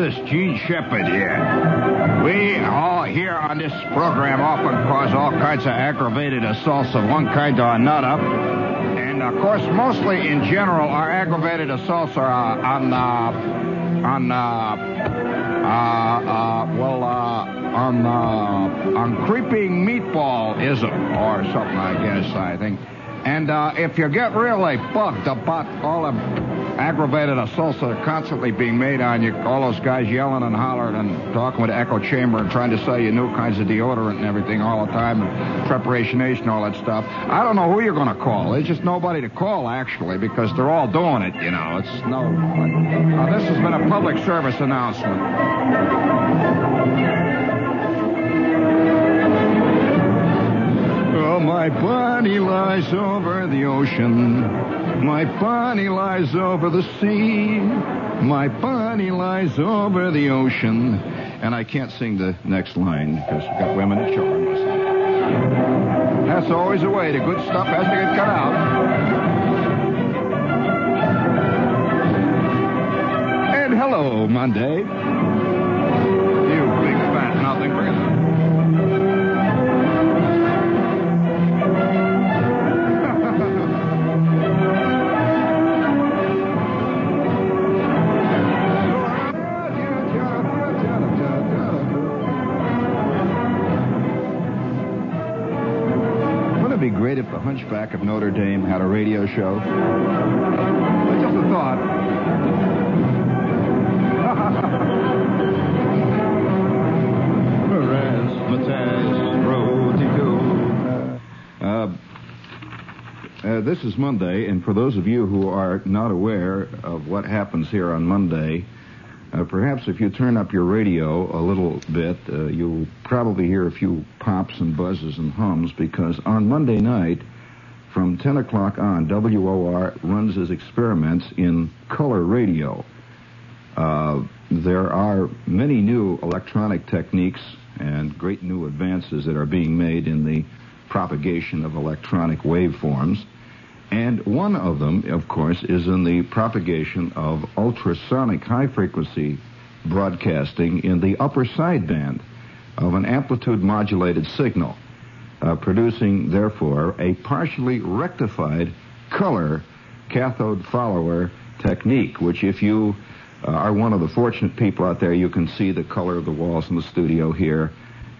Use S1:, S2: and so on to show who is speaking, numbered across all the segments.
S1: is Jean Shepherd here. We all here on this program often cause all kinds of aggravated assaults of one kind or another. And of course, mostly in general, our aggravated assaults are uh, on, uh, on, uh, uh, uh, well, uh, on, on creeping meatballism or something, I guess, I think. And uh, if you get really bugged about all the aggravated assaults that are constantly being made on you, all those guys yelling and hollering and talking with echo chamber and trying to sell you new kinds of deodorant and everything all the time, and preparation nation, all that stuff. I don't know who you're going to call. There's just nobody to call, actually, because they're all doing it, you know. It's no. Uh, this has been a public service announcement. Oh, my body lies over the ocean. My body lies over the sea. My body lies over the ocean. And I can't sing the next line because we've got women and children listening. That's always the way. The good stuff has to get cut out. And hello, Monday. Hunchback of Notre Dame had a radio show? Just a thought. Uh, uh, this is Monday, and for those of you who are not aware of what happens here on Monday, uh, perhaps if you turn up your radio a little bit, uh, you'll probably hear a few pops and buzzes and hums because on Monday night, from 10 o'clock on, WOR runs his experiments in color radio. Uh, there are many new electronic techniques and great new advances that are being made in the propagation of electronic waveforms. And one of them, of course, is in the propagation of ultrasonic high frequency broadcasting in the upper sideband of an amplitude modulated signal, uh, producing, therefore, a partially rectified color cathode follower technique, which, if you uh, are one of the fortunate people out there, you can see the color of the walls in the studio here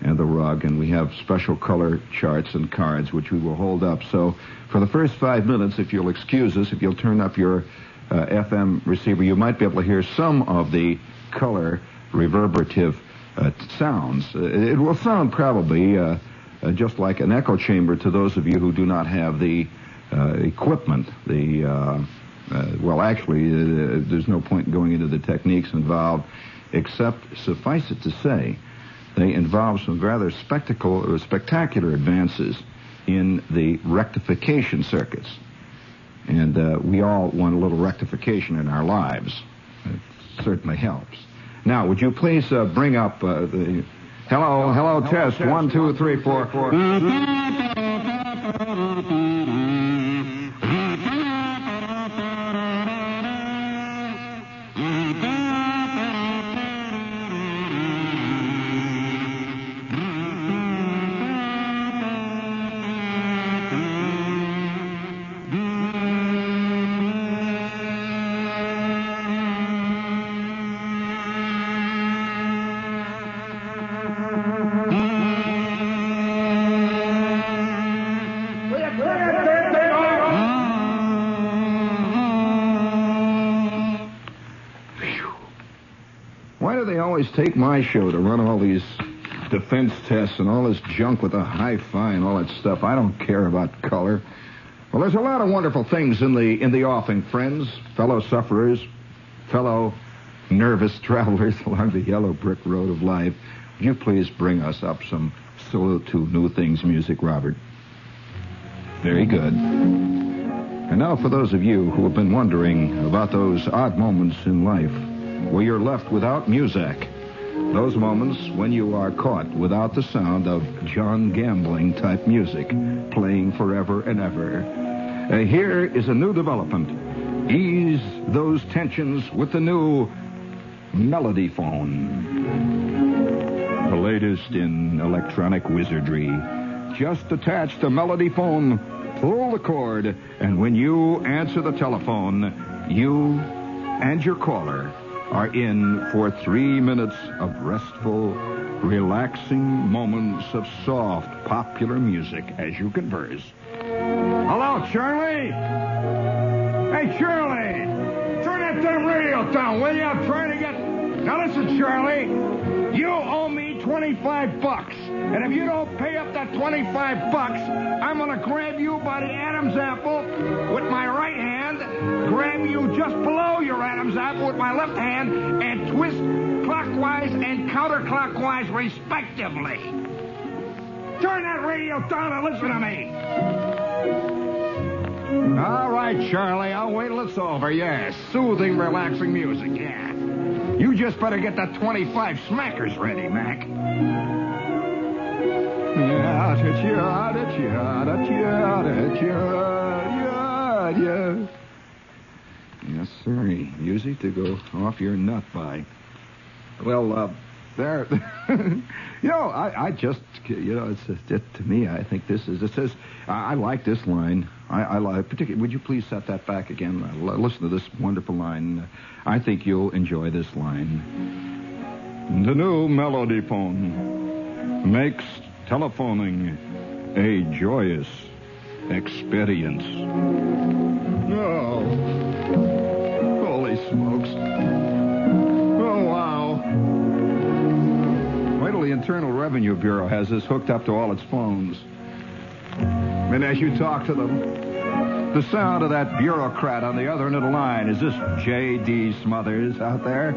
S1: and the rug, and we have special color charts and cards which we will hold up. So, for the first five minutes, if you'll excuse us, if you'll turn up your uh, FM receiver, you might be able to hear some of the color reverberative uh, sounds. Uh, it will sound probably uh, just like an echo chamber to those of you who do not have the uh, equipment, the uh, uh, well, actually, uh, there's no point in going into the techniques involved, except suffice it to say, they involve some rather spectacle, uh, spectacular advances in the rectification circuits. And we all want a little rectification in our lives. It certainly helps. Now, would you please bring up the. Hello, hello, test. One, two, three, four. Mm-hmm. Take my show to run all these defense tests and all this junk with the hi-fi and all that stuff? I don't care about color. Well, there's a lot of wonderful things in the in the offing, friends, fellow sufferers, fellow nervous travelers along the yellow brick road of life. Would you please bring us up some Salute to New Things music, Robert? Very good. And now, for those of you who have been wondering about those odd moments in life where you're left without music, those moments when you are caught without the sound of John Gambling type music playing forever and ever. Uh, here is a new development. Ease those tensions with the new Melody Phone. The latest in electronic wizardry. Just attach the Melody Phone, pull the cord, and when you answer the telephone, you and your caller are in for three minutes of restful, relaxing moments of soft, popular music as you converse. Hello, Charlie? Hey, Charlie! Turn that damn radio down, will you? I'm trying to get. Now listen, Charlie. You owe me 25 bucks. And if you don't pay up that 25 bucks, I'm going to grab you by the Adam's apple with my right hand, grab you just below your Adam's apple with my left hand, and twist clockwise and counterclockwise, respectively. Turn that radio down and listen to me. All right, Charlie, I'll wait till it's over. Yes, soothing, relaxing music, yeah. You just better get that 25 smackers ready, Mac. Yes, sir. Music to go off your nut by. Well, uh, there. you know, I, I just, you know, it's it, to me. I think this is. It says, I, I like this line. I, I like particularly. Would you please set that back again? L- listen to this wonderful line. I think you'll enjoy this line. The new melody phone makes telephoning a joyous experience. Oh, Internal Revenue Bureau has this hooked up to all its phones. And as you talk to them, the sound of that bureaucrat on the other end of the line is this J.D. Smothers out there?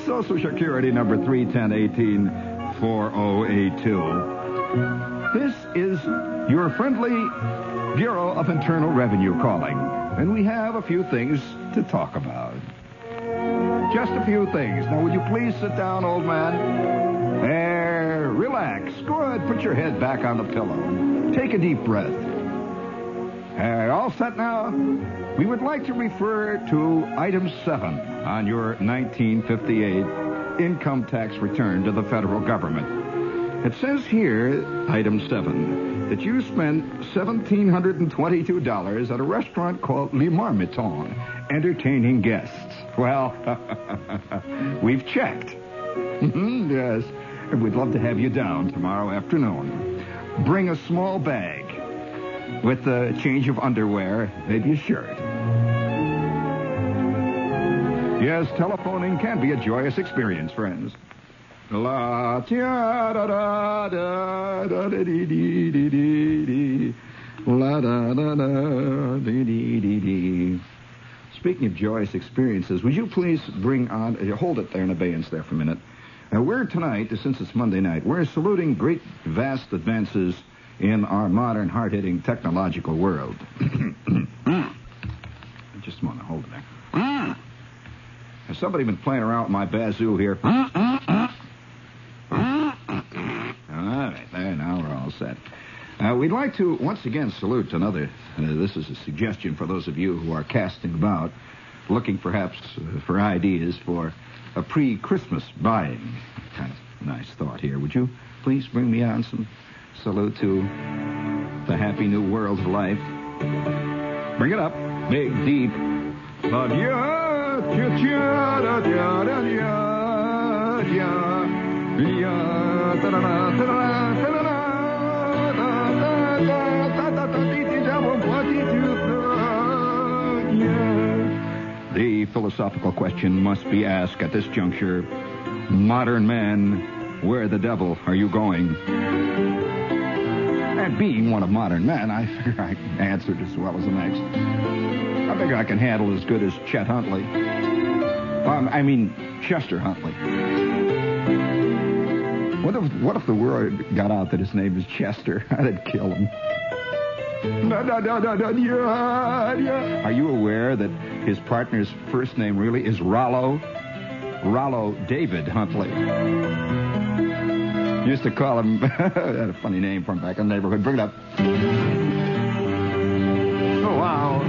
S1: Social Security number 31018 4082. This is your friendly Bureau of Internal Revenue calling, and we have a few things to talk about. Just a few things. Now, would you please sit down, old man? There, relax. Good. Put your head back on the pillow. Take a deep breath. All set now? We would like to refer to item 7 on your 1958 income tax return to the federal government. It says here, item 7, that you spent $1,722 at a restaurant called Le Marmiton, entertaining guests. Well, we've checked. yes, we'd love to have you down tomorrow afternoon. Bring a small bag with a change of underwear, maybe a shirt. Yes, telephoning can be a joyous experience, friends. La da da da da da dee dee dee dee dee. La da da da dee dee dee dee. Speaking of joyous experiences, would you please bring on, hold it there in abeyance there for a minute. Uh, we're tonight, since it's Monday night, we're saluting great, vast advances in our modern, hard-hitting technological world. Just a moment, hold it there. Has somebody been playing around with my bazoo here? all right, there, now we're all set. Uh, we'd like to once again salute another. Uh, this is a suggestion for those of you who are casting about, looking perhaps uh, for ideas for a pre-Christmas buying. Kind of nice thought here. Would you please bring me on some salute to the happy new world of life? Bring it up, big, deep. Philosophical question must be asked at this juncture. Modern man, where the devil are you going? And being one of modern men, I figure I answered as well as the next. I figure I can handle as good as Chet Huntley. Um, I mean, Chester Huntley. What if, what if the word got out that his name is Chester? I'd kill him. Are you aware that his partner's first name really is Rollo? Rollo David Huntley. Used to call him, had a funny name from back in the neighborhood. Bring it up. Oh, wow.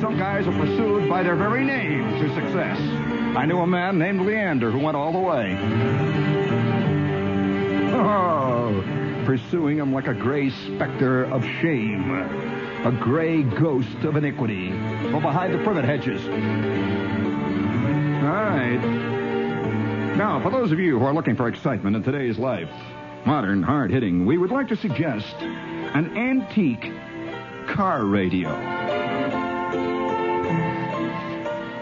S1: Some guys are pursued by their very name to success. I knew a man named Leander who went all the way. Oh, pursuing him like a gray specter of shame, a gray ghost of iniquity, from behind the privet hedges. All right. Now, for those of you who are looking for excitement in today's life, modern, hard hitting, we would like to suggest an antique car radio.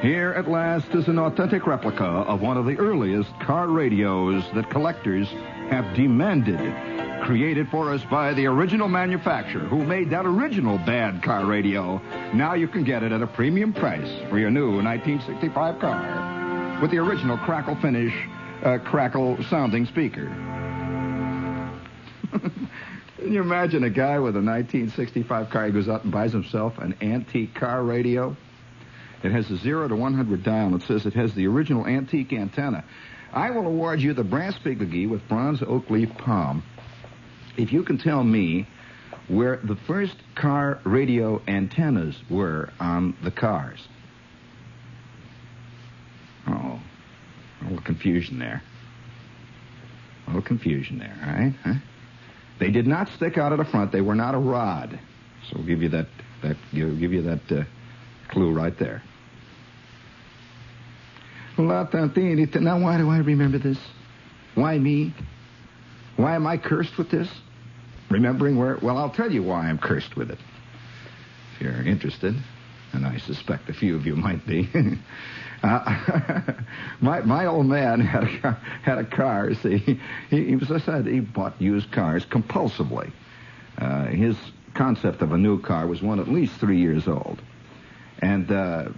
S1: Here at last is an authentic replica of one of the earliest car radios that collectors have demanded. Created for us by the original manufacturer who made that original bad car radio. Now you can get it at a premium price for your new 1965 car with the original crackle finish, uh, crackle sounding speaker. Can you imagine a guy with a 1965 car? He goes out and buys himself an antique car radio. It has a 0 to 100 dial. It says it has the original antique antenna. I will award you the brass Biggie with bronze oak leaf palm if you can tell me where the first car radio antennas were on the cars. Oh, a little confusion there. A little confusion there, all right? Huh? They did not stick out of the front. They were not a rod. So we'll give you that, that give, give you that uh, clue right there. Now, why do I remember this? Why me? Why am I cursed with this? Remembering where? Well, I'll tell you why I'm cursed with it. If you're interested, and I suspect a few of you might be. uh, my my old man had a car, had a car. See, he, he was I said he bought used cars compulsively. Uh, his concept of a new car was one at least three years old, and uh,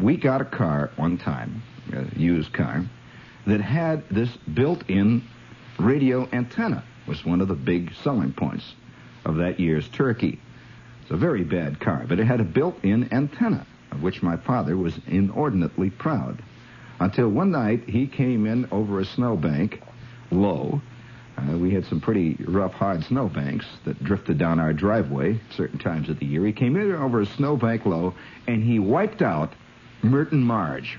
S1: we got a car one time, a used car, that had this built-in radio antenna. Was one of the big selling points of that year's Turkey. It's a very bad car, but it had a built-in antenna, of which my father was inordinately proud. Until one night he came in over a snowbank, low. Uh, we had some pretty rough, hard snowbanks that drifted down our driveway certain times of the year. He came in over a snowbank low, and he wiped out Merton Marge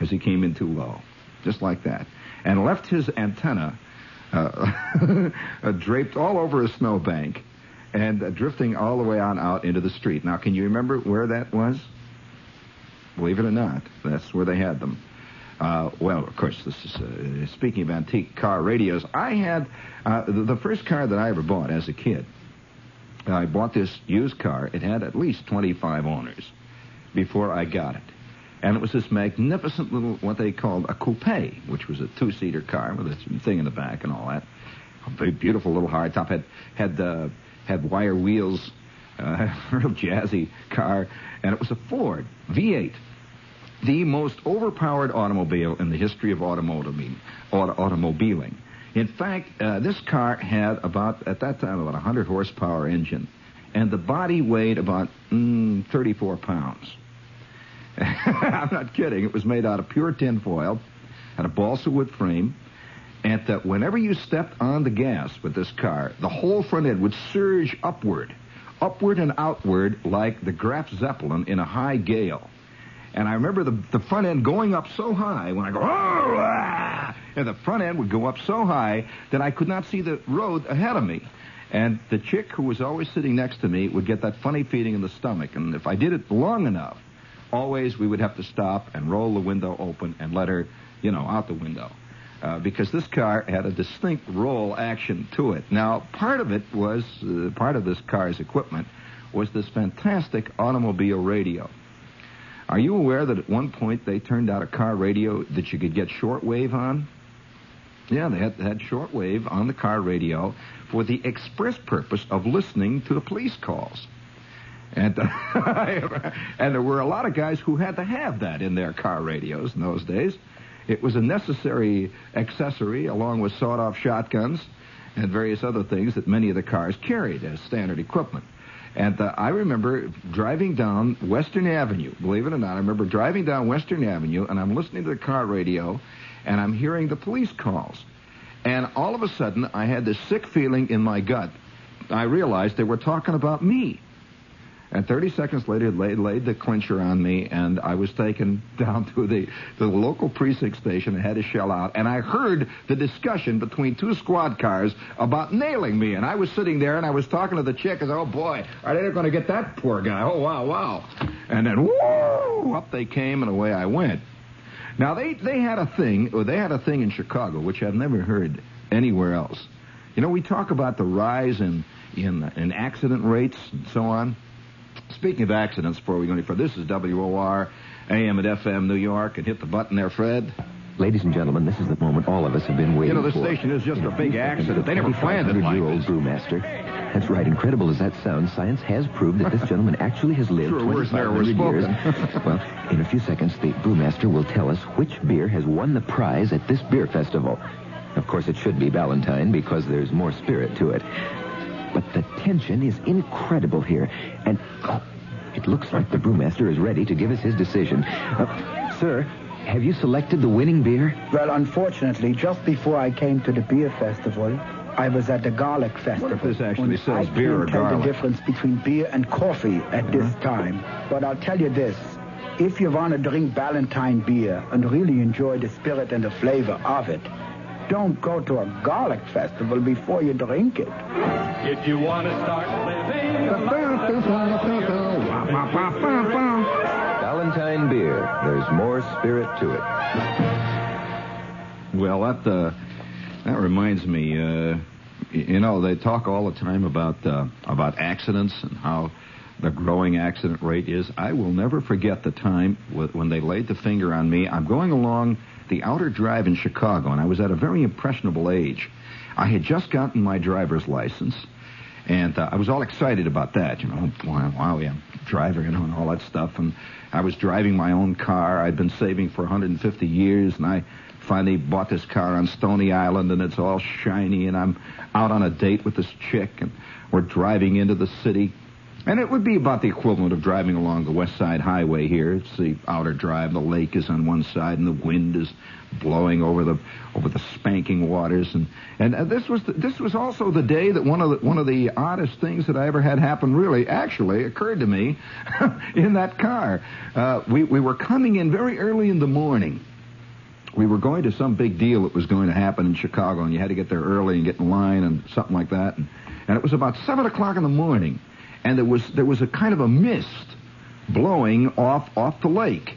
S1: as he came in too low, just like that, and left his antenna uh, draped all over a snowbank and uh, drifting all the way on out into the street. Now, can you remember where that was? Believe it or not, that's where they had them. Uh, well, of course, this is uh, speaking of antique car radios. I had uh, the, the, first car that I ever bought as a kid. I bought this used car. It had at least 25 owners before I got it. And it was this magnificent little, what they called a coupe, which was a two-seater car with a thing in the back and all that. A very beautiful little hardtop. Had, had, uh, had wire wheels, uh, real jazzy car. And it was a Ford V8. The most overpowered automobile in the history of automobiling. Auto- automobiling. In fact, uh, this car had about, at that time, about a 100 horsepower engine. And the body weighed about mm, 34 pounds. I'm not kidding. It was made out of pure tin foil, had a balsa wood frame, and that whenever you stepped on the gas with this car, the whole front end would surge upward, upward and outward like the Graf Zeppelin in a high gale. And I remember the, the front end going up so high when I go, oh, ah, and the front end would go up so high that I could not see the road ahead of me. And the chick who was always sitting next to me would get that funny feeling in the stomach. And if I did it long enough, always we would have to stop and roll the window open and let her, you know, out the window. Uh, because this car had a distinct roll action to it. Now, part of it was, uh, part of this car's equipment was this fantastic automobile radio. Are you aware that at one point they turned out a car radio that you could get shortwave on? Yeah, they had, had shortwave on the car radio for the express purpose of listening to the police calls. And, uh, and there were a lot of guys who had to have that in their car radios in those days. It was a necessary accessory along with sawed-off shotguns and various other things that many of the cars carried as standard equipment. And uh, I remember driving down Western Avenue. Believe it or not, I remember driving down Western Avenue, and I'm listening to the car radio, and I'm hearing the police calls. And all of a sudden, I had this sick feeling in my gut. I realized they were talking about me. And 30 seconds later, laid, laid the clincher on me, and I was taken down to the, the local precinct station and had to shell out. And I heard the discussion between two squad cars about nailing me. And I was sitting there, and I was talking to the chick, and oh boy, are they going to get that poor guy? Oh wow, wow. And then whoo, up they came, and away I went. Now they they had a thing, or they had a thing in Chicago, which I've never heard anywhere else. You know, we talk about the rise in in in accident rates and so on. Speaking of accidents, before we go any further, this is WOR, AM and FM New York, and hit the button there, Fred.
S2: Ladies and gentlemen, this is the moment all of us have been waiting for.
S1: You know, the
S2: for.
S1: station is just a big accident. They never planned it like
S2: 2500-year-old brewmaster. That's right. Incredible as that sounds, science has proved that this gentleman actually has lived
S1: Sure, words there were
S2: 2,500 years. well, in a few seconds, the brewmaster will tell us which beer has won the prize at this beer festival. Of course, it should be Ballantine because there's more spirit to it. But the tension is incredible here. And oh, it looks like the brewmaster is ready to give us his decision. Uh, sir, have you selected the winning beer?
S3: Well, unfortunately, just before I came to the beer festival, I was at the garlic festival.
S1: if this actually sells
S3: I
S1: beer
S3: can't
S1: or
S3: tell
S1: garlic?
S3: the difference between beer and coffee at this
S1: Uh-huh.
S3: time. But I'll tell you this. If you want to drink Ballantine beer and really enjoy the spirit and the flavor of it, don't go to a garlic festival before you drink it.
S4: If you want to start living,
S2: Ballantine beer. There's more spirit to it.
S1: Well, that uh, that reminds me. Uh, you know, they talk all the time about uh, about accidents and how the growing accident rate is. I will never forget the time when they laid the finger on me. I'm going along the outer drive in Chicago, and I was at a very impressionable age. I had just gotten my driver's license, and uh, I was all excited about that. You know, wow, wow, yeah, driver, you know, and all that stuff. And I was driving my own car. I'd been saving for 150 years, and I finally bought this car on Stony Island, and it's all shiny. And I'm out on a date with this chick, and we're driving into the city. And it would be about the equivalent of driving along the West Side Highway here. It's the outer drive. The lake is on one side, and the wind is blowing over the over the spanking waters. And and uh, this was the, this was also the day that one of the one of the oddest things that I ever had happen really actually occurred to me in that car. Uh, we we were coming in very early in the morning we were going to some big deal that was going to happen in Chicago, and you had to get there early and get in line and something like that. And, and it was about seven o'clock in the morning, and there was there was a kind of a mist blowing off off the lake,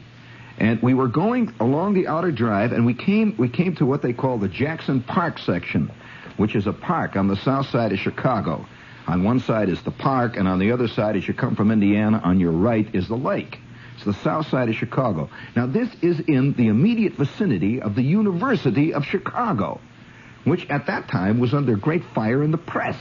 S1: and we were going along the outer drive, and we came we came to what they call the Jackson Park section, which is a park on the south side of Chicago. On one side is the park, and on the other side, as you come from Indiana, on your right is the lake. It's the south side of Chicago. Now, this is in the immediate vicinity of the University of Chicago, which at that time was under great fire in the press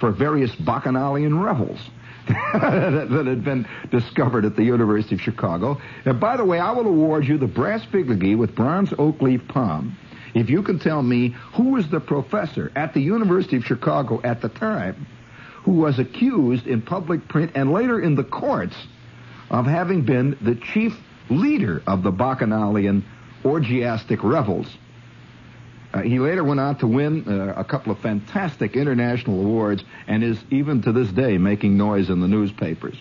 S1: for various bacchanalian revels that, had been discovered at the University of Chicago. And by the way, I will award you the brass figurine with bronze oak leaf palm if you can tell me who was the professor at the University of Chicago at the time who was accused in public print and later in the courts of having been the chief leader of the Bacchanalian orgiastic revels. Uh, he later went on to win uh, a couple of fantastic international awards and is even to this day making noise in the newspapers.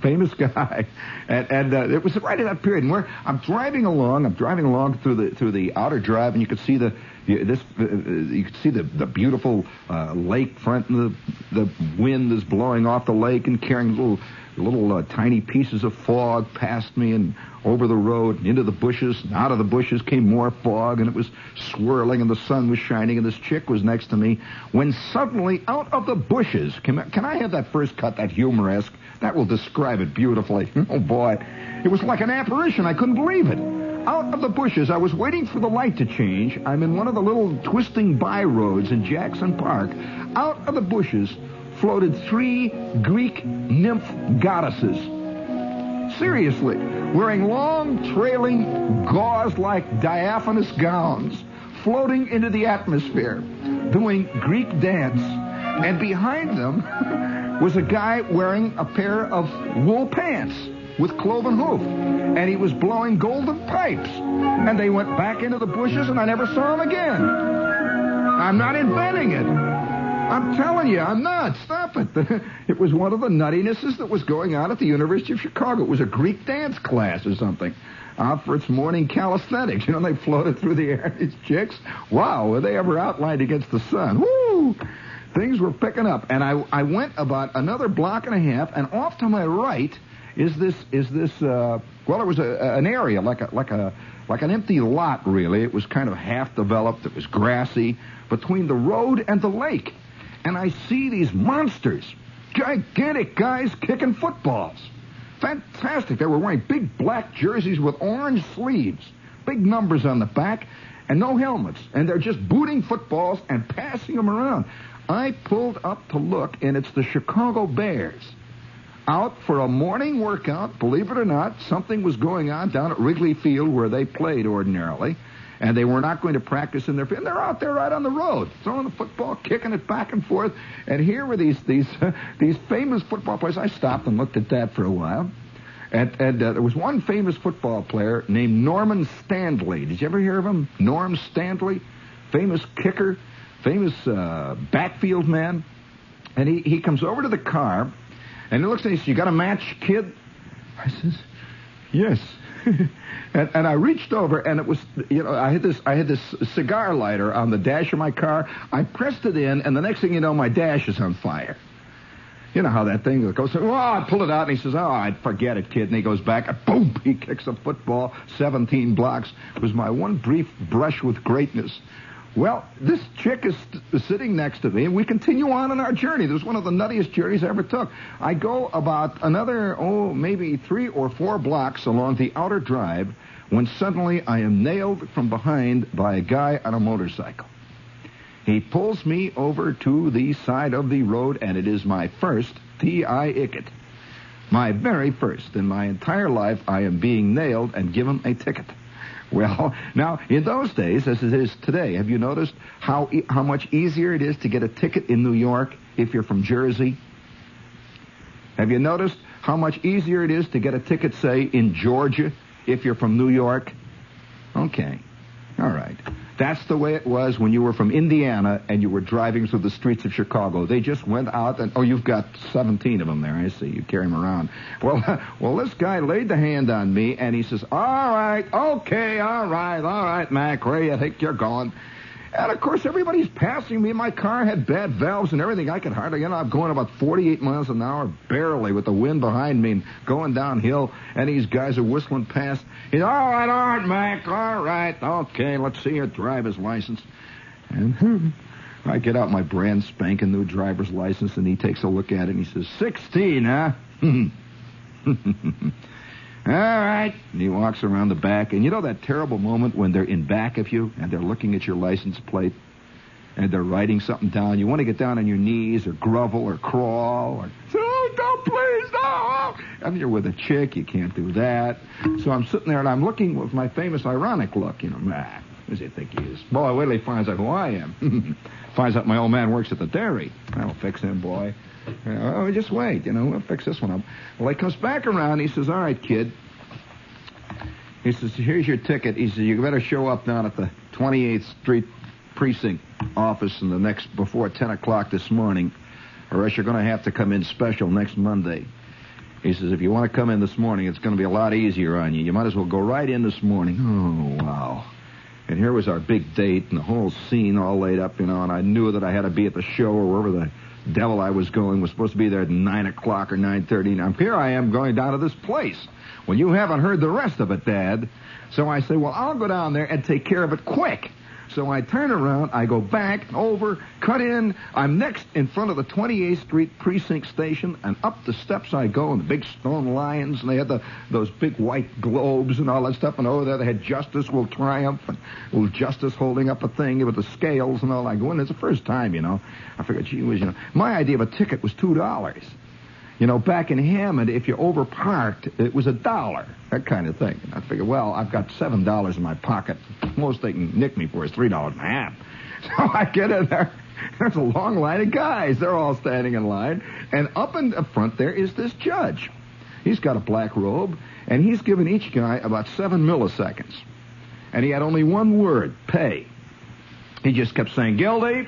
S1: Famous guy, and, and uh, it was right at that period. And where I'm driving along, I'm driving along through the through the outer drive, and you could see the, this uh, you could see the the beautiful uh, lake front, and the the wind is blowing off the lake and carrying little little uh, tiny pieces of fog past me and over the road and into the bushes. And out of the bushes came more fog, and it was swirling, and the sun was shining, and this chick was next to me. When suddenly, out of the bushes, can, I- can I have that first cut, that humoresque? That will describe it beautifully. Oh boy, it was like an apparition. I couldn't believe it. Out of the bushes, I was waiting for the light to change. I'm in one of the little twisting by roads in Jackson Park. Out of the bushes floated three Greek nymph goddesses. Seriously, wearing long, trailing, gauze-like diaphanous gowns, floating into the atmosphere, doing Greek dance. And behind them was a guy wearing a pair of wool pants with cloven hoof. And he was blowing golden pipes. And they went back into the bushes, and I never saw him again. I'm not inventing it. I'm telling you, I'm not. Stop it. It was one of the nuttinesses that was going on at the University of Chicago. It was a Greek dance class or something. Out for its morning calisthenics. You know, they floated through the air, these chicks. Wow, were they ever outlined against the sun? Woo! Things were picking up. And I, I went about another block and a half, and off to my right is this, is this, uh, well, it was a, an area, like a, like a, like an empty lot, really. It was kind of half developed. It was grassy between the road and the lake. And I see these monsters, gigantic guys kicking footballs. Fantastic. They were wearing big black jerseys with orange sleeves, big numbers on the back, and no helmets. And they're just booting footballs and passing them around. I pulled up to look, and it's the Chicago Bears. Out for a morning workout, believe it or not, something was going on down at Wrigley Field where they played ordinarily and they were not going to practice in their field. They're out there right on the road, throwing the football, kicking it back and forth. And here were these these these famous football players. I stopped and looked at that for a while. And, and uh, there was one famous football player named Norman Standlee. Did you ever hear of him? Norm Standlee, famous kicker, famous uh, backfield man. And he, he comes over to the car, and he looks at me and says, "You got a match, kid?" I says, "Yes." and, and I reached over, and it was, you know, I had this, I had this cigar lighter on the dash of my car. I pressed it in, and the next thing you know, my dash is on fire. You know how that thing goes. Oh, I pull it out, and he says, "Oh, I'd forget it, kid." And he goes back, and boom, he kicks a football, 17 blocks. It was my one brief brush with greatness. Well, this chick is st- sitting next to me, and we continue on in our journey. This was one of the nuttiest journeys I ever took. I go about another, oh, maybe three or four blocks along the outer drive when suddenly I am nailed from behind by a guy on a motorcycle. He pulls me over to the side of the road, and it is my first T.I. Ickett. My very first. In my entire life, I am being nailed and given a ticket. Well, now in those days, as it is today, have you noticed how e- how much easier it is to get a ticket in New York if you're from Jersey? Have you noticed how much easier it is to get a ticket, say, in Georgia if you're from New York? Okay, all right. That's the way it was when you were from Indiana and you were driving through the streets of Chicago. They just went out and, oh, you've got 17 of them there. I see. You carry them around. Well, well, this guy laid the hand on me and he says, all right, okay, all right, all right, Mac, where you think you're going? And of course, everybody's passing me. My car had bad valves and everything. I could hardly, you know, I'm going about 48 miles an hour, barely, with the wind behind me and going downhill. And these guys are whistling past. He's, all right, all right, Mac, all right, okay, let's see your driver's license. And I get out my brand spanking new driver's license, and he takes a look at it and he says, 16, huh? All right. And he walks around the back. And you know that terrible moment when they're in back of you and they're looking at your license plate and they're writing something down. You want to get down on your knees or grovel or crawl or say, oh, don't please, no. And you're with a chick. You can't do that. So I'm sitting there and I'm looking with my famous ironic look. You know, ah, does he think he is? Boy, wait till he finds out who I am. finds out my old man works at the dairy. That'll fix him, boy. Oh, just wait, you know, we'll fix this one up. Well, he comes back around. He says, all right, kid. He says, here's your ticket. He says, you better show up down at the 28th Street precinct office in the next, before 10 o'clock this morning, or else you're going to have to come in special next Monday. He says, if you want to come in this morning, it's going to be a lot easier on you. You might as well go right in this morning. Oh, wow. And here was our big date and the whole scene all laid up, you know, and I knew that I had to be at the show or wherever the devil I was going was supposed to be there at 9 o'clock or 9.30. Now, here I am going down to this place. Well, you haven't heard the rest of it, Dad. So I say, well, I'll go down there and take care of it quick. So I turn around, I go back, over, cut in. I'm next in front of the 28th Street precinct station, and up the steps I go, and the big stone lions, and they had the those big white globes and all that stuff. And over there they had Justice Will Triumph, and little Justice holding up a thing with the scales and all. I go in. It's the first time, you know. I figured, gee whiz, you know, my idea of a ticket was two dollars. You know, back in Hammond, if you overparked, it was a dollar, that kind of thing. And I figured, well, I've got seven dollars in my pocket. Most they can nick me for is three dollars and a half. So I get in there. There's a long line of guys. They're all standing in line. And up in the front there is this judge. He's got a black robe, and he's given each guy about seven milliseconds. And he had only one word, pay. He just kept saying, guilty,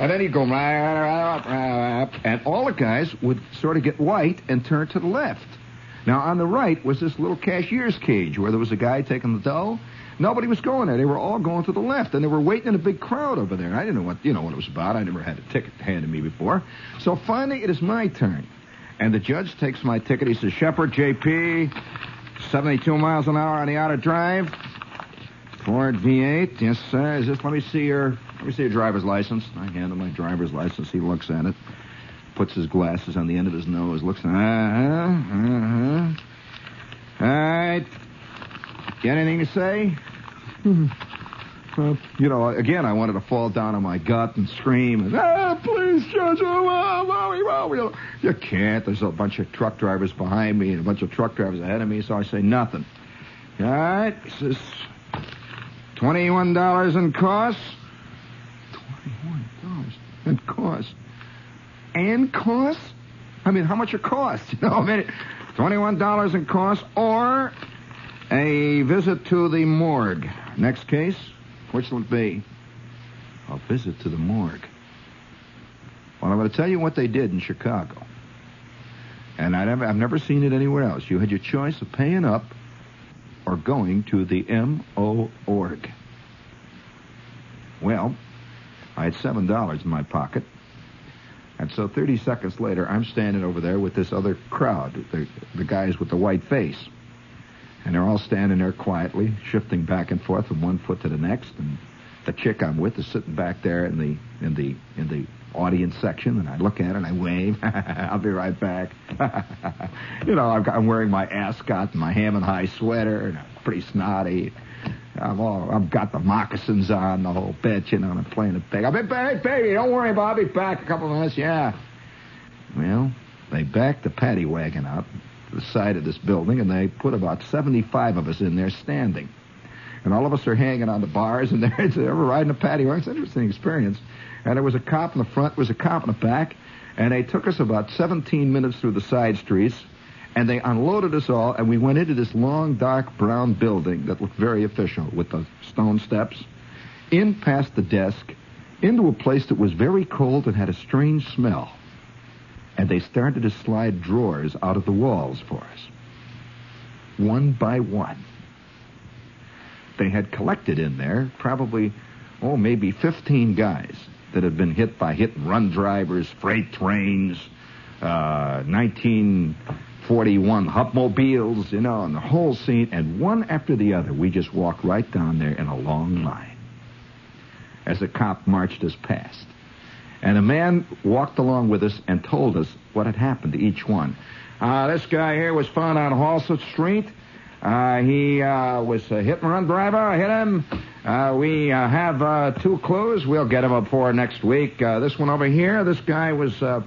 S1: And then he'd go, and all the guys would sort of get white and turn to the left. Now, on the right was this little cashier's cage where there was a guy taking the dough. Nobody was going there. They were all going to the left, and they were waiting in a big crowd over there. I didn't know what you know what it was about. I never had a ticket handed to me before. So finally, it is my turn, and the judge takes my ticket. He says, "Shepherd, J.P., 72 miles an hour on the outer drive, Ford V8. Yes, sir. Is this? Let me see your let me see your driver's license. I hand him my driver's license. He looks at it, puts his glasses on the end of his nose, looks. Uh huh. Uh huh. All right. Got anything to say? Uh, you know, again, I wanted to fall down on my gut and scream, ah, please, Judge, oh, oh, oh, you can't. There's a bunch of truck drivers behind me and a bunch of truck drivers ahead of me, so I say nothing. All right, he says, $21 in costs. $21 in costs. And costs? I mean, how much it costs? You know, I mean, $21 in costs or a visit to the morgue. Next case, which will be? A visit to the morgue. Well, I'm going to tell you what they did in Chicago. And I I've never seen it anywhere else. You had your choice of paying up or going to the MO org. Well, I had seven dollars in my pocket. And so 30 seconds later, I'm standing over there with this other crowd, the, the guys with the white face. And they're all standing there quietly, shifting back and forth from one foot to the next. And the chick I'm with is sitting back there in the in the in the audience section, and I look at her and I wave. I'll be right back. you know, got, I'm wearing my ascot and my ham and high sweater, and I'm pretty snotty. I'm all, I've got the moccasins on, the whole bit, you know, and I'm playing it big. I'll be back, baby. Don't worry, Bob. I'll be back a couple of minutes. Yeah. Well, they backed the paddy wagon up to the side of this building, and they put about 75 of us in there standing. And all of us are hanging on the bars, and they're, they're riding a paddy wagon. It's an interesting experience. And there was a cop in the front, there was a cop in the back, and they took us about 17 minutes through the side streets, and they unloaded us all, and we went into this long, dark brown building that looked very official with the stone steps, in past the desk, into a place that was very cold and had a strange smell. And they started to slide drawers out of the walls for us, one by one. They had collected in there probably, oh, maybe 15 guys that had been hit by hit and run drivers, freight trains, uh, 1941 Hupmobiles, you know, and the whole scene. And one after the other, we just walked right down there in a long line as the cop marched us past. And a man walked along with us and told us what had happened to each one. Uh, this guy here was found on Halsted Street. Uh, he uh, was a hit and run driver. I hit him. Uh, we uh, have uh, two clues. We'll get them up for next week. Uh, this one over here. This guy was uh,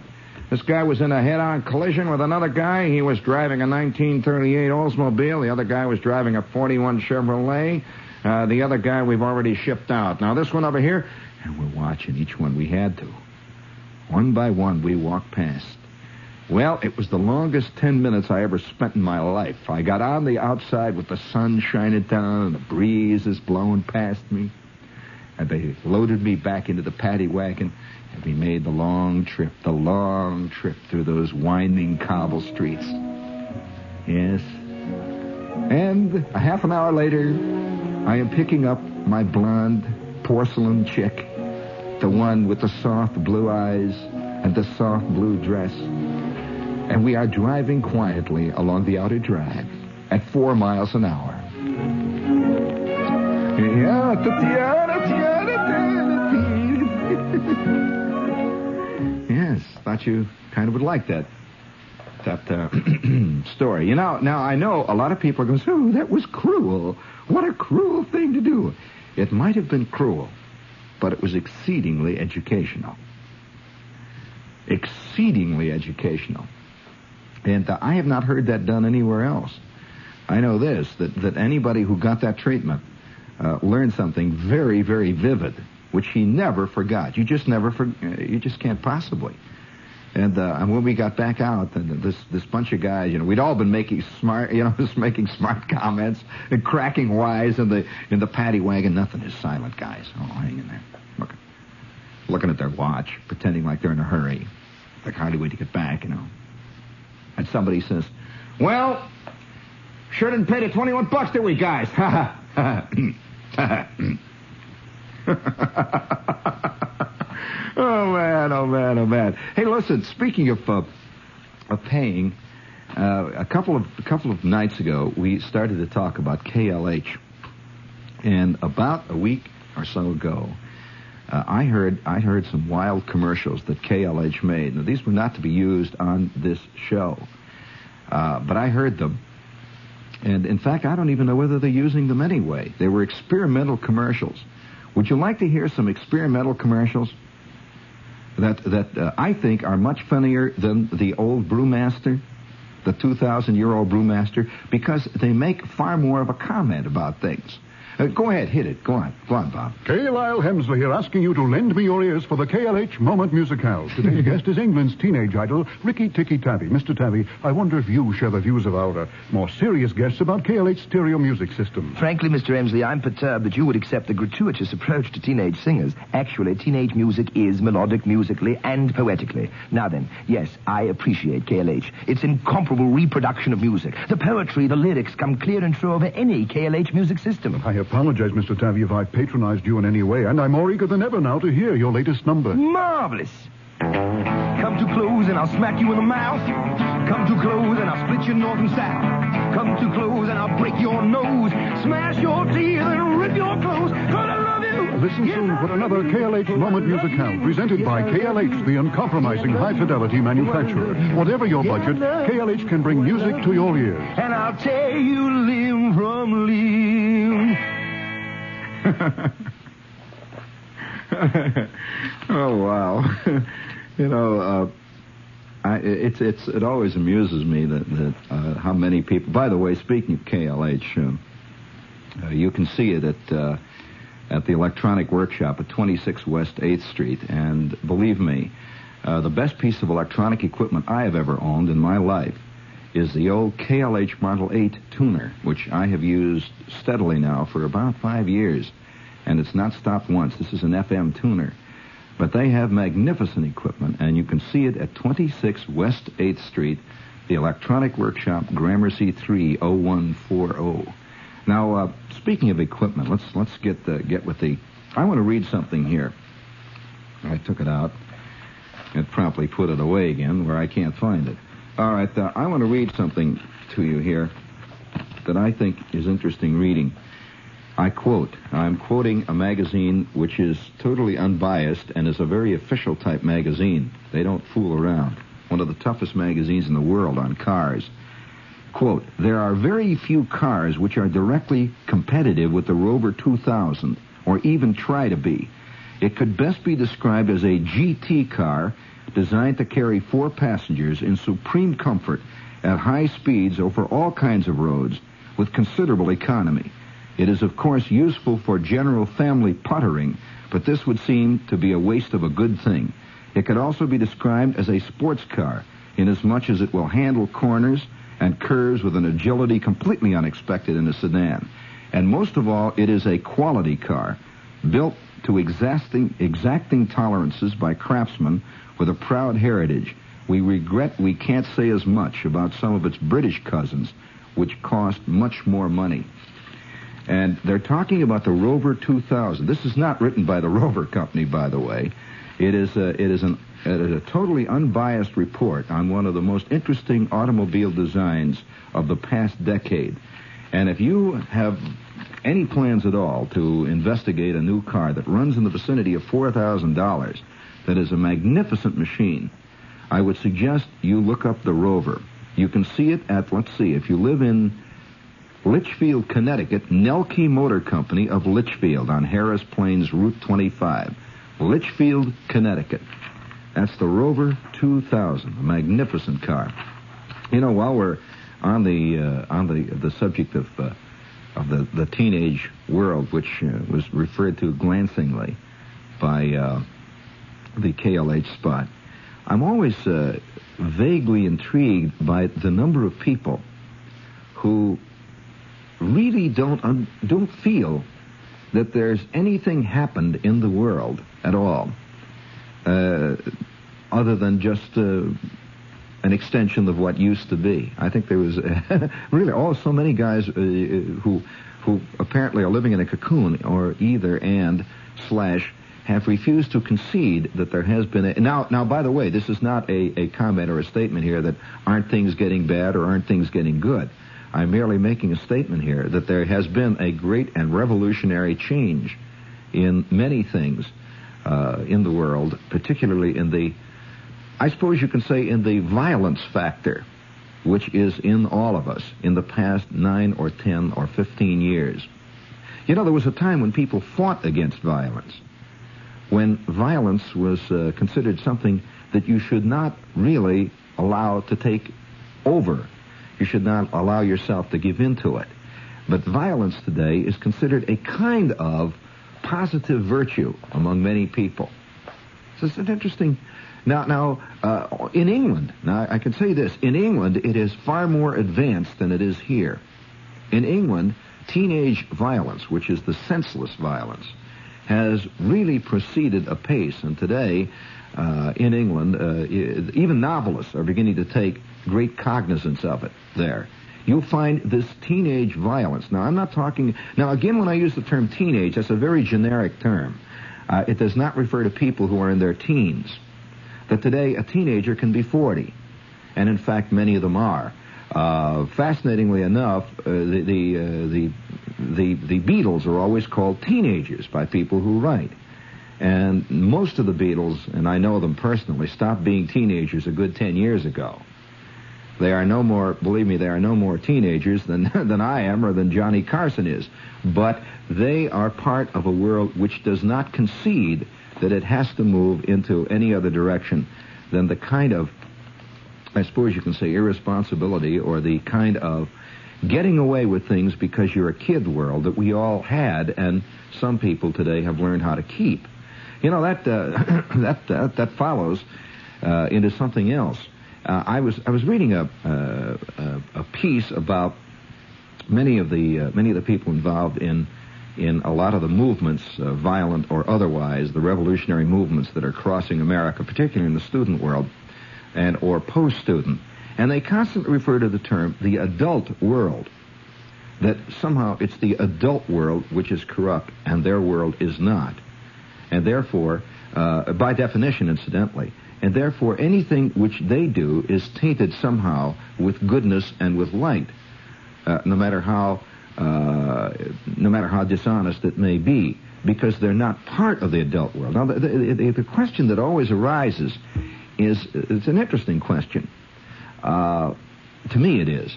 S1: this guy was in a head-on collision with another guy. He was driving a 1938 Oldsmobile. The other guy was driving a 41 Chevrolet. Uh, the other guy we've already shipped out. Now this one over here, and we're watching each one. We had to. One by one, we walked past. Well, it was the longest ten minutes I ever spent in my life. I got on the outside with the sun shining down and the breeze is blowing past me. And they loaded me back into the paddy wagon, and we made the long trip, the long trip through those winding cobble streets. Yes. And a half an hour later, I am picking up my blonde porcelain chick, the one with the soft blue eyes and the soft blue dress and we are driving quietly along the outer drive at four miles an hour. yes, thought you kind of would like that that uh, story. You know, now I know a lot of people are going, "Oh, that was cruel. What a cruel thing to do." It might have been cruel, but it was exceedingly educational. Exceedingly educational. And uh, I have not heard that done anywhere else. I know this, that, that anybody who got that treatment uh, learned something very, very vivid, which he never forgot. You just never, for, you just can't possibly. And, uh, and when we got back out, and this this bunch of guys, you know, we'd all been making smart, you know, just making smart comments and cracking wise in the in the paddy wagon. Nothing is silent, guys. Oh, hang in there. Look, looking at their watch, pretending like they're in a hurry. Like, hardly wait to get back, you know. And somebody says, Well, sure didn't pay the 21 bucks, did we, guys? Oh, man, oh, man, oh, man. Hey, listen, speaking of, uh, of paying, uh, a couple of a couple of nights ago, we started to talk about KLH, and about a week or so ago, uh, I heard I heard some wild commercials that KLH made. Now these were not to be used on this show, uh, but I heard them, and in fact, I don't even know whether they're using them anyway. They were experimental commercials. Would you like to hear some experimental commercials? That that uh, I think are much funnier than the old Brewmaster the 2,000 year old brewmaster because they make far more of a comment about things. Uh, go ahead, hit it. Go on. Go on, Bob.
S5: K. Lyle Hemsley here asking you to lend me your ears for the KLH Moment Musicale. Today's guest is England's teenage idol, Ricky Tikki Tavi. Mr. Tavi, I wonder if you share the views of our uh, more serious guests about KLH stereo music system.
S6: Frankly, Mr. Emsley, I'm perturbed that you would accept the gratuitous approach to teenage singers. Actually, teenage music is melodic musically and poetically. Now then, yes, I appreciate KLH. Its incomparable reproduction of music. The poetry, the lyrics come clear and true over any KLH music system.
S5: I apologize, Mr. Tavi, if I patronized you in any way, and I'm more eager than ever now to hear your latest number.
S6: Marvelous. Come too close and I'll smack you in the mouth. Come too close and I'll split you north and south. Come too close and I'll break your nose. Smash your teeth and rip your clothes. I love you.
S5: Listen soon for another KLH Moment Music Musicale, presented by KLH, the uncompromising high-fidelity manufacturer. Whatever your budget, KLH can bring music uh, to your ears.
S6: And I'll tear you limb from limb.
S1: oh wow! you know, uh, I, it's it's it always amuses me that that uh, how many people. By the way, speaking of KLH, uh, uh, you can see it at uh, at the Electronic Workshop at 26 West 8th Street, and believe me, uh, the best piece of electronic equipment I have ever owned in my life is the old KLH Model 8 tuner, which I have used steadily now for about five years and it's not stopped once. This is an FM tuner. But they have magnificent equipment, and you can see it at 26 West 8th Street, the Electronic Workshop, Gramercy 30140. Now, uh, speaking of equipment, let's let's get the, get with the. I want to read something here. I took it out and promptly put it away again where I can't find it. All right, uh, I want to read something to you here that I think is interesting reading. I quote, I'm quoting a magazine which is totally unbiased and is a very official type magazine. They don't fool around. One of the toughest magazines in the world on cars. Quote, there are very few cars which are directly competitive with the Rover 2000 or even try to be. It could best be described as a GT car designed to carry four passengers in supreme comfort at high speeds over all kinds of roads with considerable economy. It is, of course, useful for general family puttering, but this would seem to be a waste of a good thing. It could also be described as a sports car, inasmuch as it will handle corners and curves with an agility completely unexpected in a sedan. And most of all, it is a quality car, built to exacting, exacting tolerances by craftsmen with a proud heritage. We regret we can't say as much about some of its British cousins, which cost much more money. And they're talking about the Rover 2000. This is not written by the Rover Company, by the way. It is a, it is an, it is a totally unbiased report on one of the most interesting automobile designs of the past decade. And if you have any plans at all to investigate a new car that runs in the vicinity of $4,000, that is a magnificent machine, I would suggest you look up the Rover. You can see it at, let's see, if you live in Litchfield, Connecticut, Nelke Motor Company of Litchfield on Harris Plains Route 25. Litchfield, Connecticut. That's the Rover 2000, a magnificent car. You know, while we're on the uh, on the the subject of uh, of the the teenage world, which uh, was referred to glancingly by uh, the KLH spot, I'm always uh, vaguely intrigued by the number of people who really don't un- don't feel that there's anything happened in the world at all uh, other than just uh, an extension of what used to be. I think there was really oh so many guys uh, who who apparently are living in a cocoon or either and slash have refused to concede that there has been a now now by the way this is not a, a comment or a statement here that aren't things getting bad or aren't things getting good i'm merely making a statement here that there has been a great and revolutionary change in many things uh, in the world particularly in the i suppose you can say in the violence factor which is in all of us in the past 9 or 10 or 15 years you know there was a time when people fought against violence when violence was uh, considered something that you should not really allow to take over. You should not allow yourself to give into it. But violence today is considered a kind of positive virtue among many people. So it's an interesting. Now, now uh, in England, now I can say this: in England, it is far more advanced than it is here. In England, teenage violence, which is the senseless violence, has really proceeded apace. And today, uh, in England, uh, even novelists are beginning to take great cognizance of it there. You'll find this teenage violence. Now, I'm not talking. Now, again, when I use the term teenage, that's a very generic term. Uh, it does not refer to people who are in their teens. That today, a teenager can be 40. And in fact, many of them are. Uh, fascinatingly enough, uh, the the, uh, the the the Beatles are always called teenagers by people who write. And most of the Beatles, and I know them personally, stopped being teenagers a good ten years ago. They are no more, believe me, they are no more teenagers than than I am or than Johnny Carson is. But they are part of a world which does not concede that it has to move into any other direction than the kind of, I suppose you can say, irresponsibility or the kind of getting away with things because you're a kid world that we all had and some people today have learned how to keep. You know that uh, that, that that follows uh, into something else. Uh, I was I was reading a uh, a, a piece about many of the uh, many of the people involved in in a lot of the movements, uh, violent or otherwise, the revolutionary movements that are crossing America, particularly in the student world and or post-student. And they constantly refer to the term the adult world. That somehow it's the adult world which is corrupt and their world is not. And therefore, uh, by definition, incidentally, and therefore anything which they do is tainted somehow with goodness and with light, uh, no matter how uh, no matter how dishonest it may be, because they're not part of the adult world. Now, the, the, the question that always arises is it's an interesting question. Uh, to me, it is.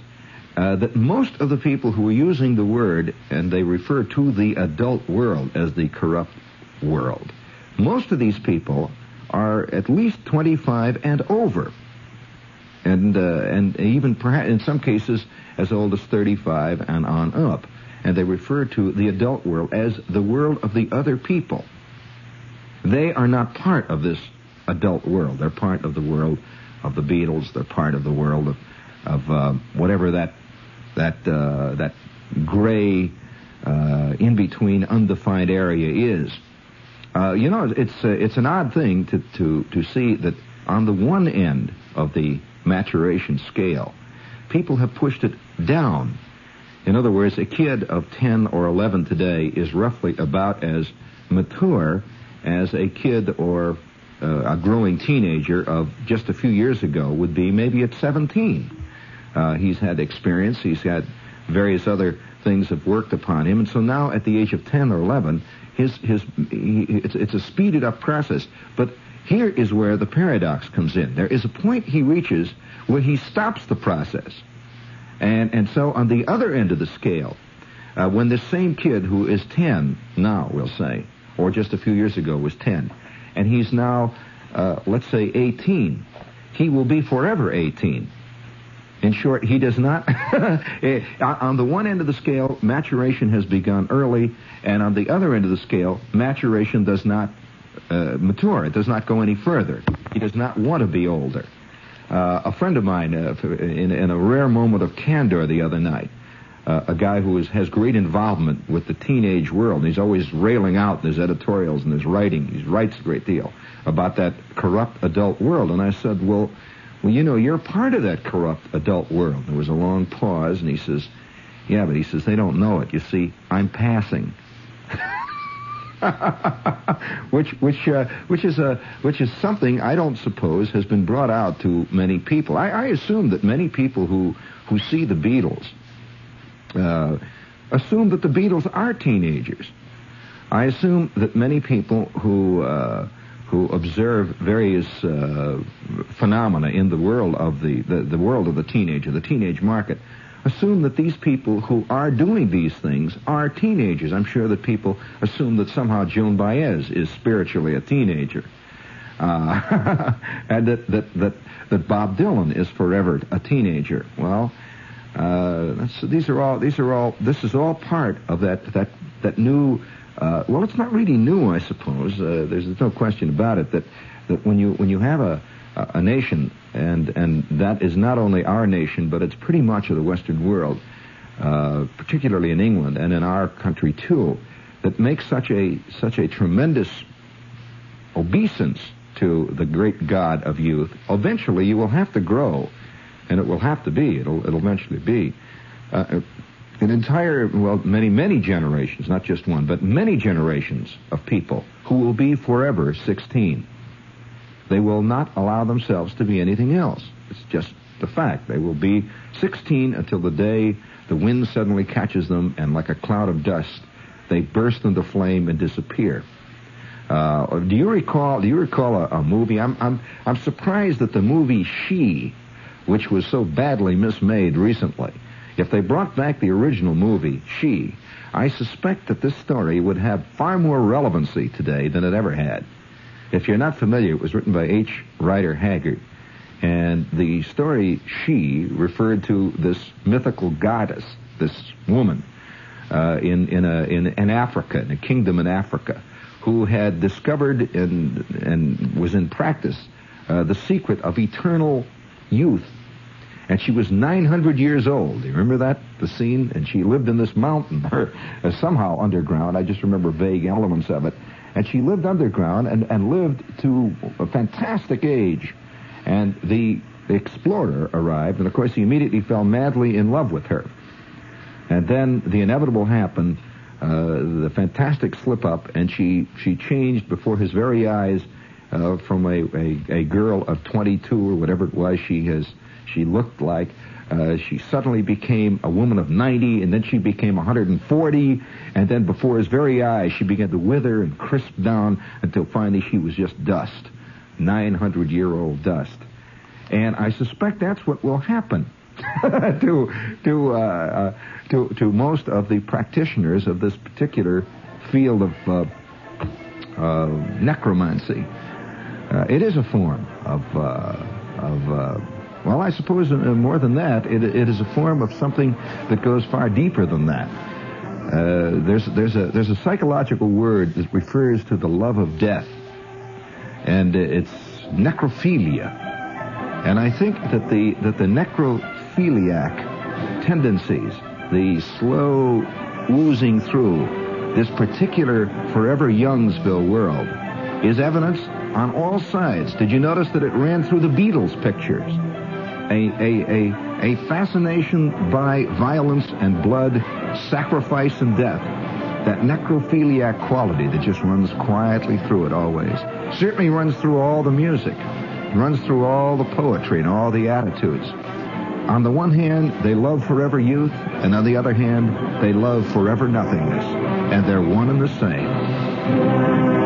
S1: Uh, that most of the people who are using the word, and they refer to the adult world as the corrupt world, most of these people are at least 25 and over. And, uh, and even perhaps in some cases as old as 35 and on up. And they refer to the adult world as the world of the other people. They are not part of this adult world. They're part of the world of the Beatles. They're part of the world of, of uh, whatever that that uh, that gray uh, in between undefined area is. Uh, you know, it's uh, it's an odd thing to, to to see that on the one end of the maturation scale, people have pushed it down. In other words, a kid of 10 or 11 today is roughly about as mature as a kid or uh, a growing teenager of just a few years ago would be maybe at 17. Uh, he's had experience. He's had various other things have worked upon him, and so now at the age of 10 or 11, his his he, it's, it's a speeded up process. But here is where the paradox comes in. There is a point he reaches where he stops the process, and and so on the other end of the scale, uh, when this same kid who is 10 now, we'll say, or just a few years ago was 10 and he's now, uh, let's say, 18, he will be forever 18. In short, he does not. Eh, on the one end of the scale, maturation has begun early, and on the other end of the scale, maturation does not uh, mature. It does not go any further. He does not want to be older. Uh, a friend of mine, uh, in, in, a rare moment of candor the other night, uh, a guy who is, has great involvement with the teenage world. And he's always railing out in his editorials and his writing. He writes a great deal about that corrupt adult world. And I said, well, well, you know, you're part of that corrupt adult world. There was a long pause, and he says, yeah, but he says, they don't know it. You see, I'm passing. which which uh, which is a which is something I don't suppose has been brought out to many people. I, I assume that many people who who see the Beatles uh, assume that the Beatles are teenagers. I assume that many people who uh, who observe various uh, phenomena in the world of the, the, the world of the teenager, the teenage market, assume that these people who are doing these things are teenagers. I'm sure that people assume that somehow Joan Baez is spiritually a teenager. Uh, and that, that, that, that Bob Dylan is forever a teenager. Well, uh, these are all, these are all, this is all part of that, that, that new, uh, well, it's not really new, I suppose. Uh, there's no question about it that, that when you, when you have a, a nation, and and that is not only our nation, but it's pretty much of the Western world, uh, particularly in England and in our country too, that makes such a such a tremendous obeisance to the great God of youth. Eventually, you will have to grow, and it will have to be. It'll it'll eventually be. Uh, an entire, well, many, many generations, not just one, but many generations of people who will be forever 16. They will not allow themselves to be anything else. It's just the fact. They will be 16 until the day the wind suddenly catches them and like a cloud of dust, they burst into flame and disappear. Uh, do you recall? Do you recall a, a, movie? I'm I'm I'm surprised that the movie She, which was so badly mismade recently, if they brought back the original movie She, I suspect that this story would have far more relevancy today than it ever had. If you're not familiar, it was written by H. Rider Haggard. And the story, she, referred to this mythical goddess, this woman, uh, in, in, a, in, in Africa, in a kingdom in Africa, who had discovered and, and was in practice uh, the secret of eternal youth. And she was 900 years old. You remember that, the scene? And she lived in this mountain, or uh, somehow underground. I just remember vague elements of it. And she lived underground and, and lived to a fantastic age. And the, explorer arrived, and of course he immediately fell madly in love with her. And then the inevitable happened, uh, the fantastic slip up, and she, she changed before his very eyes uh, from a, a, a girl of 22 or whatever it was she has she looked like uh, she suddenly became a woman of 90, and then she became 140, and then before his very eyes, she began to wither and crisp down until finally she was just dust, 900 year old dust. And I suspect that's what will happen to to uh, uh, to to most of the practitioners of this particular field of uh, uh, necromancy. Uh, it is a form of of well, I suppose uh, more than that, it, it is a form of something that goes far deeper than that. Uh, there's, there's, a, there's a psychological word that refers to the love of death, and it's necrophilia. And I think that the, that the necrophiliac tendencies, the slow oozing through this particular forever Youngsville world, is evidence on all sides. Did you notice that it ran through the Beatles pictures? A, a, a, a fascination by violence and blood, sacrifice and death. That necrophiliac quality that just runs quietly through it always. Certainly runs through all the music, runs through all the poetry and all the attitudes. On the one hand, they love forever youth, and on the other hand, they love forever nothingness. And they're one and the same.